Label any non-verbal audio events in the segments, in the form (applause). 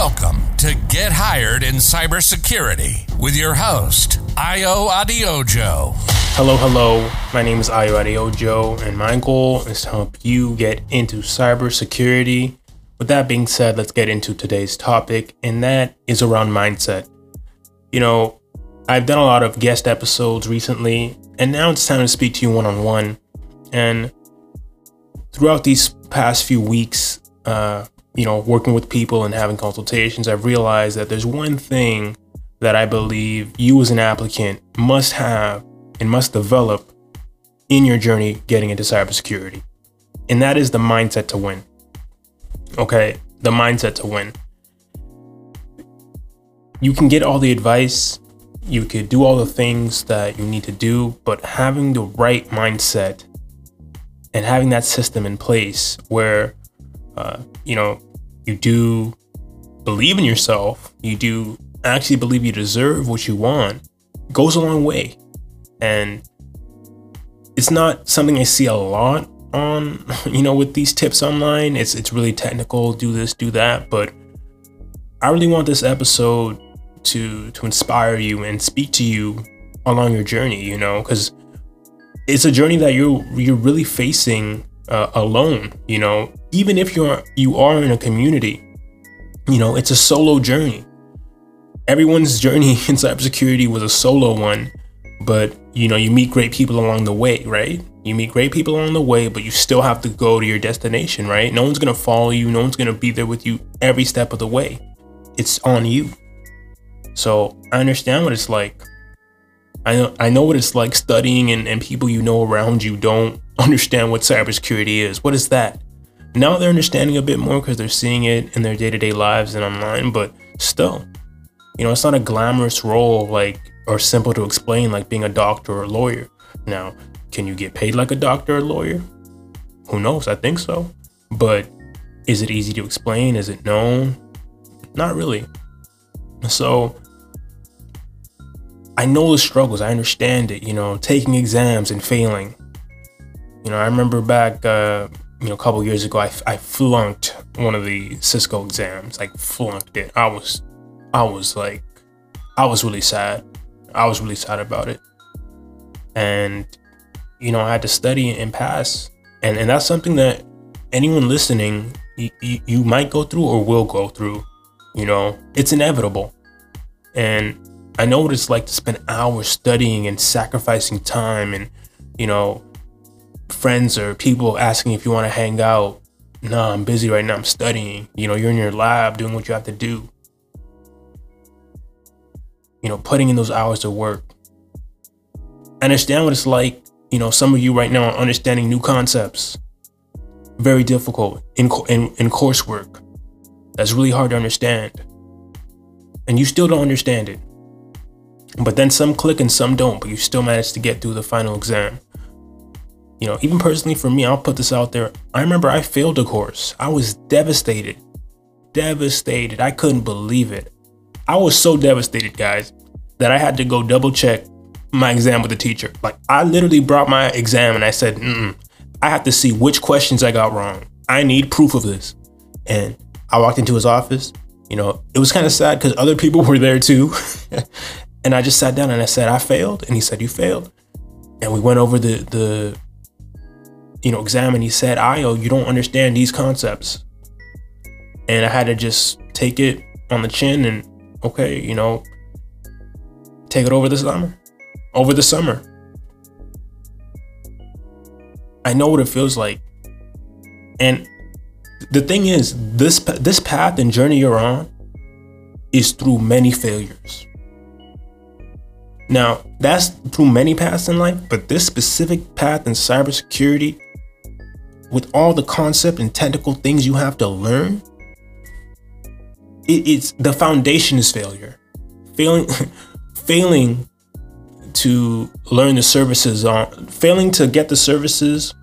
Welcome to Get Hired in Cybersecurity with your host, Ayo Adeojo. Hello, hello. My name is Ayo Adeojo, and my goal is to help you get into cybersecurity. With that being said, let's get into today's topic, and that is around mindset. You know, I've done a lot of guest episodes recently, and now it's time to speak to you one on one. And throughout these past few weeks, uh, you know, working with people and having consultations, I've realized that there's one thing that I believe you as an applicant must have and must develop in your journey getting into cybersecurity. And that is the mindset to win. Okay, the mindset to win. You can get all the advice, you could do all the things that you need to do, but having the right mindset and having that system in place where uh, you know you do believe in yourself, you do actually believe you deserve what you want, it goes a long way. And it's not something I see a lot on, (laughs) you know, with these tips online. It's it's really technical, do this, do that, but I really want this episode to to inspire you and speak to you along your journey, you know, cuz it's a journey that you're you're really facing uh, alone, you know, even if you're you are in a community, you know, it's a solo journey. Everyone's journey (laughs) in cybersecurity was a solo one, but you know, you meet great people along the way, right? You meet great people along the way, but you still have to go to your destination, right? No one's gonna follow you, no one's gonna be there with you every step of the way. It's on you. So I understand what it's like. I know I know what it's like studying and, and people you know around you don't (laughs) understand what cybersecurity is. What is that? Now they're understanding a bit more because they're seeing it in their day-to-day lives and online, but still, you know, it's not a glamorous role like or simple to explain like being a doctor or a lawyer. Now, can you get paid like a doctor or lawyer? Who knows? I think so. But is it easy to explain? Is it known? Not really. So I know the struggles. I understand it. You know, taking exams and failing. You know, I remember back, uh, you know, a couple years ago, I, I flunked one of the Cisco exams. Like flunked it. I was, I was like, I was really sad. I was really sad about it. And, you know, I had to study and pass. And and that's something that anyone listening, you, you, you might go through or will go through. You know, it's inevitable. And I know what it's like to spend hours studying and sacrificing time and, you know, friends or people asking if you want to hang out. No, I'm busy right now. I'm studying. You know, you're in your lab doing what you have to do. You know, putting in those hours of work. I understand what it's like. You know, some of you right now are understanding new concepts. Very difficult in, in, in coursework. That's really hard to understand. And you still don't understand it. But then some click and some don't, but you still manage to get through the final exam. You know, even personally for me, I'll put this out there. I remember I failed a course. I was devastated. Devastated. I couldn't believe it. I was so devastated, guys, that I had to go double check my exam with the teacher. Like, I literally brought my exam and I said, Mm-mm, I have to see which questions I got wrong. I need proof of this. And I walked into his office. You know, it was kind of sad because other people (laughs) were there too. (laughs) and I just sat down and I said, I failed. And he said, You failed. And we went over the, the you know, exam and he said, Ayo, you don't understand these concepts. And I had to just take it on the chin and, okay, you know, take it over the summer. Over the summer. I know what it feels like. And the thing is, this this path and journey you're on is through many failures. Now, that's through many paths in life, but this specific path in cybersecurity, with all the concept and technical things you have to learn, it, it's the foundation is failure. Failing, (laughs) failing to learn the services on, failing to get the services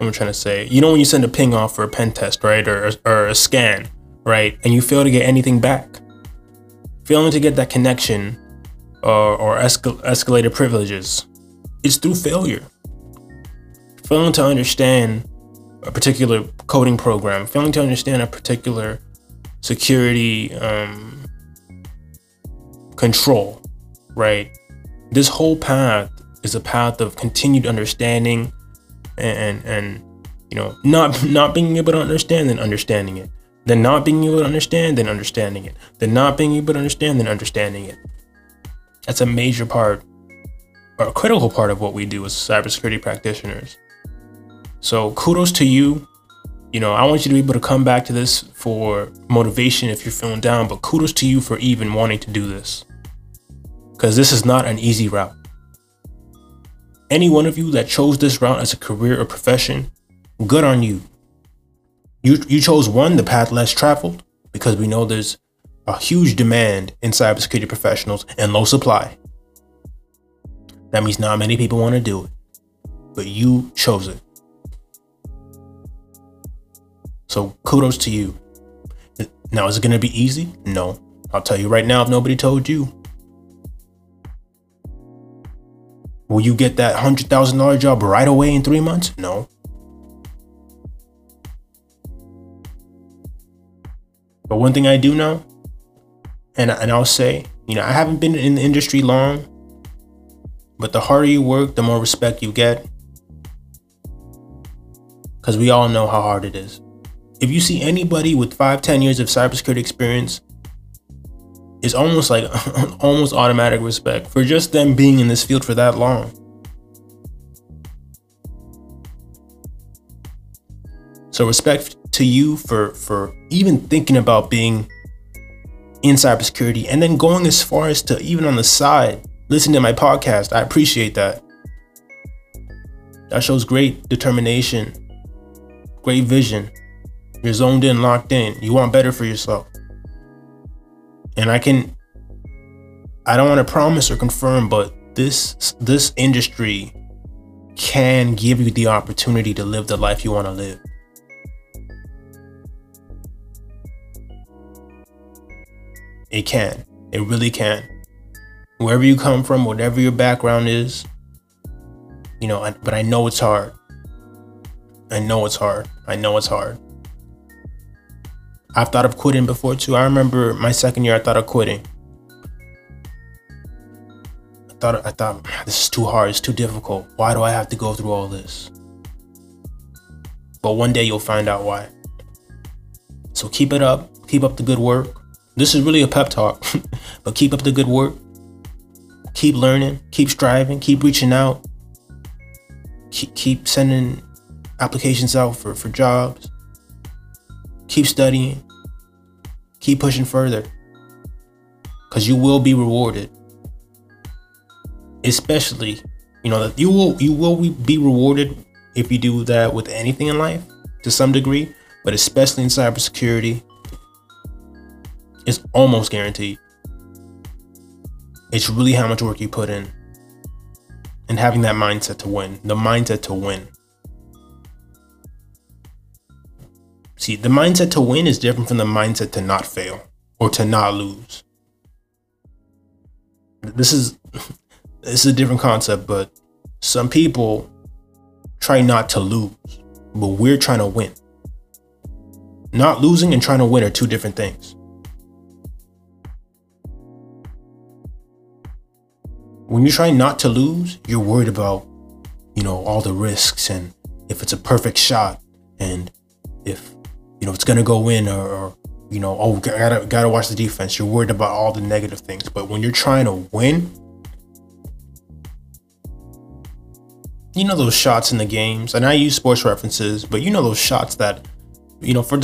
I'm trying to say, you know, when you send a ping off for a pen test, right, or, or a scan, right, and you fail to get anything back, failing to get that connection or, or escal- escalated privileges, it's through failure. Failing to understand a particular coding program, failing to understand a particular security um, control, right? This whole path is a path of continued understanding and and you know not not being able to understand and understanding it. Then not being able to understand then understanding it. Then not being able to understand then understanding it. That's a major part or a critical part of what we do as cybersecurity practitioners so kudos to you you know i want you to be able to come back to this for motivation if you're feeling down but kudos to you for even wanting to do this because this is not an easy route any one of you that chose this route as a career or profession, good on you. You you chose one, the path less traveled, because we know there's a huge demand in cybersecurity professionals and low supply. That means not many people want to do it, but you chose it. So kudos to you. Now, is it going to be easy? No. I'll tell you right now if nobody told you. Will you get that $100,000 job right away in three months? No. But one thing I do know, and, and I'll say, you know, I haven't been in the industry long, but the harder you work, the more respect you get. Because we all know how hard it is. If you see anybody with five, ten years of cybersecurity experience it's almost like (laughs) almost automatic respect for just them being in this field for that long. So respect to you for for even thinking about being in cybersecurity and then going as far as to even on the side listen to my podcast. I appreciate that. That shows great determination, great vision. You're zoned in, locked in. You want better for yourself. And I can I don't want to promise or confirm, but this this industry can give you the opportunity to live the life you want to live. It can. It really can. Wherever you come from, whatever your background is, you know, but I know it's hard. I know it's hard. I know it's hard. I've thought of quitting before too. I remember my second year, I thought of quitting. I thought, I thought, this is too hard. It's too difficult. Why do I have to go through all this? But one day you'll find out why. So keep it up. Keep up the good work. This is really a pep talk, (laughs) but keep up the good work. Keep learning, keep striving, keep reaching out. Keep, keep sending applications out for, for jobs. Keep studying. Keep pushing further. Cause you will be rewarded. Especially, you know, that you will you will be rewarded if you do that with anything in life to some degree, but especially in cybersecurity it's almost guaranteed. It's really how much work you put in and having that mindset to win, the mindset to win. See, the mindset to win is different from the mindset to not fail or to not lose. This is (laughs) this is a different concept, but some people try not to lose, but we're trying to win. Not losing and trying to win are two different things. when you're trying not to lose, you're worried about, you know, all the risks and if it's a perfect shot and if, you know, it's gonna go in or, or you know, oh, gotta gotta watch the defense. You're worried about all the negative things. But when you're trying to win, you know those shots in the games, and I use sports references, but you know those shots that, you know, for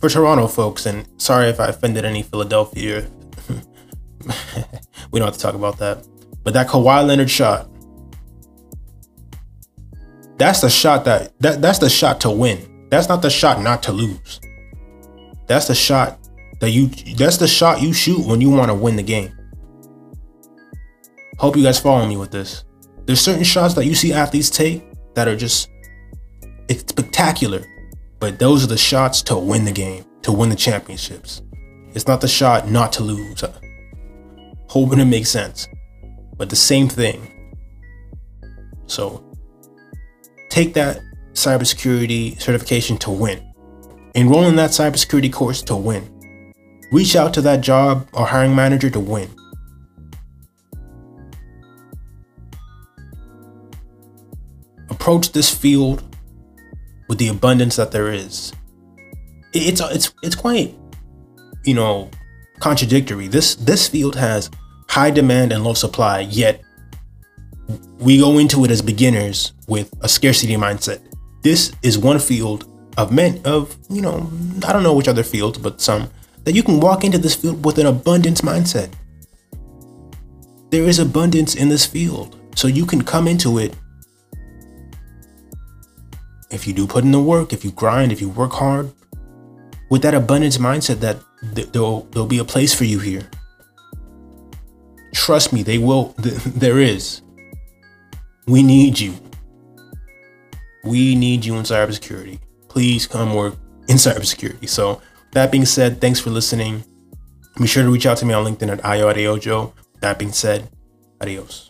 for Toronto folks, and sorry if I offended any Philadelphia. (laughs) we don't have to talk about that. But that Kawhi Leonard shot, that's the shot that, that that's the shot to win. That's not the shot not to lose. That's the shot that you that's the shot you shoot when you want to win the game. Hope you guys follow me with this. There's certain shots that you see athletes take that are just it's spectacular. But those are the shots to win the game, to win the championships. It's not the shot not to lose. Hoping it makes sense but the same thing. So take that cybersecurity certification to win. Enroll in that cybersecurity course to win. reach out to that job or hiring manager to win. Approach this field with the abundance that there is. It's it's it's quite, you know, contradictory. This this field has high demand and low supply, yet we go into it as beginners with a scarcity mindset. This is one field of men of, you know, I don't know which other fields, but some that you can walk into this field with an abundance mindset. There is abundance in this field. So you can come into it if you do put in the work, if you grind, if you work hard, with that abundance mindset that there'll, there'll be a place for you here. Trust me, they will. (laughs) There is. We need you. We need you in cybersecurity. Please come work in (laughs) cybersecurity. So, that being said, thanks for listening. Be sure to reach out to me on LinkedIn at Ayo That being said, adios.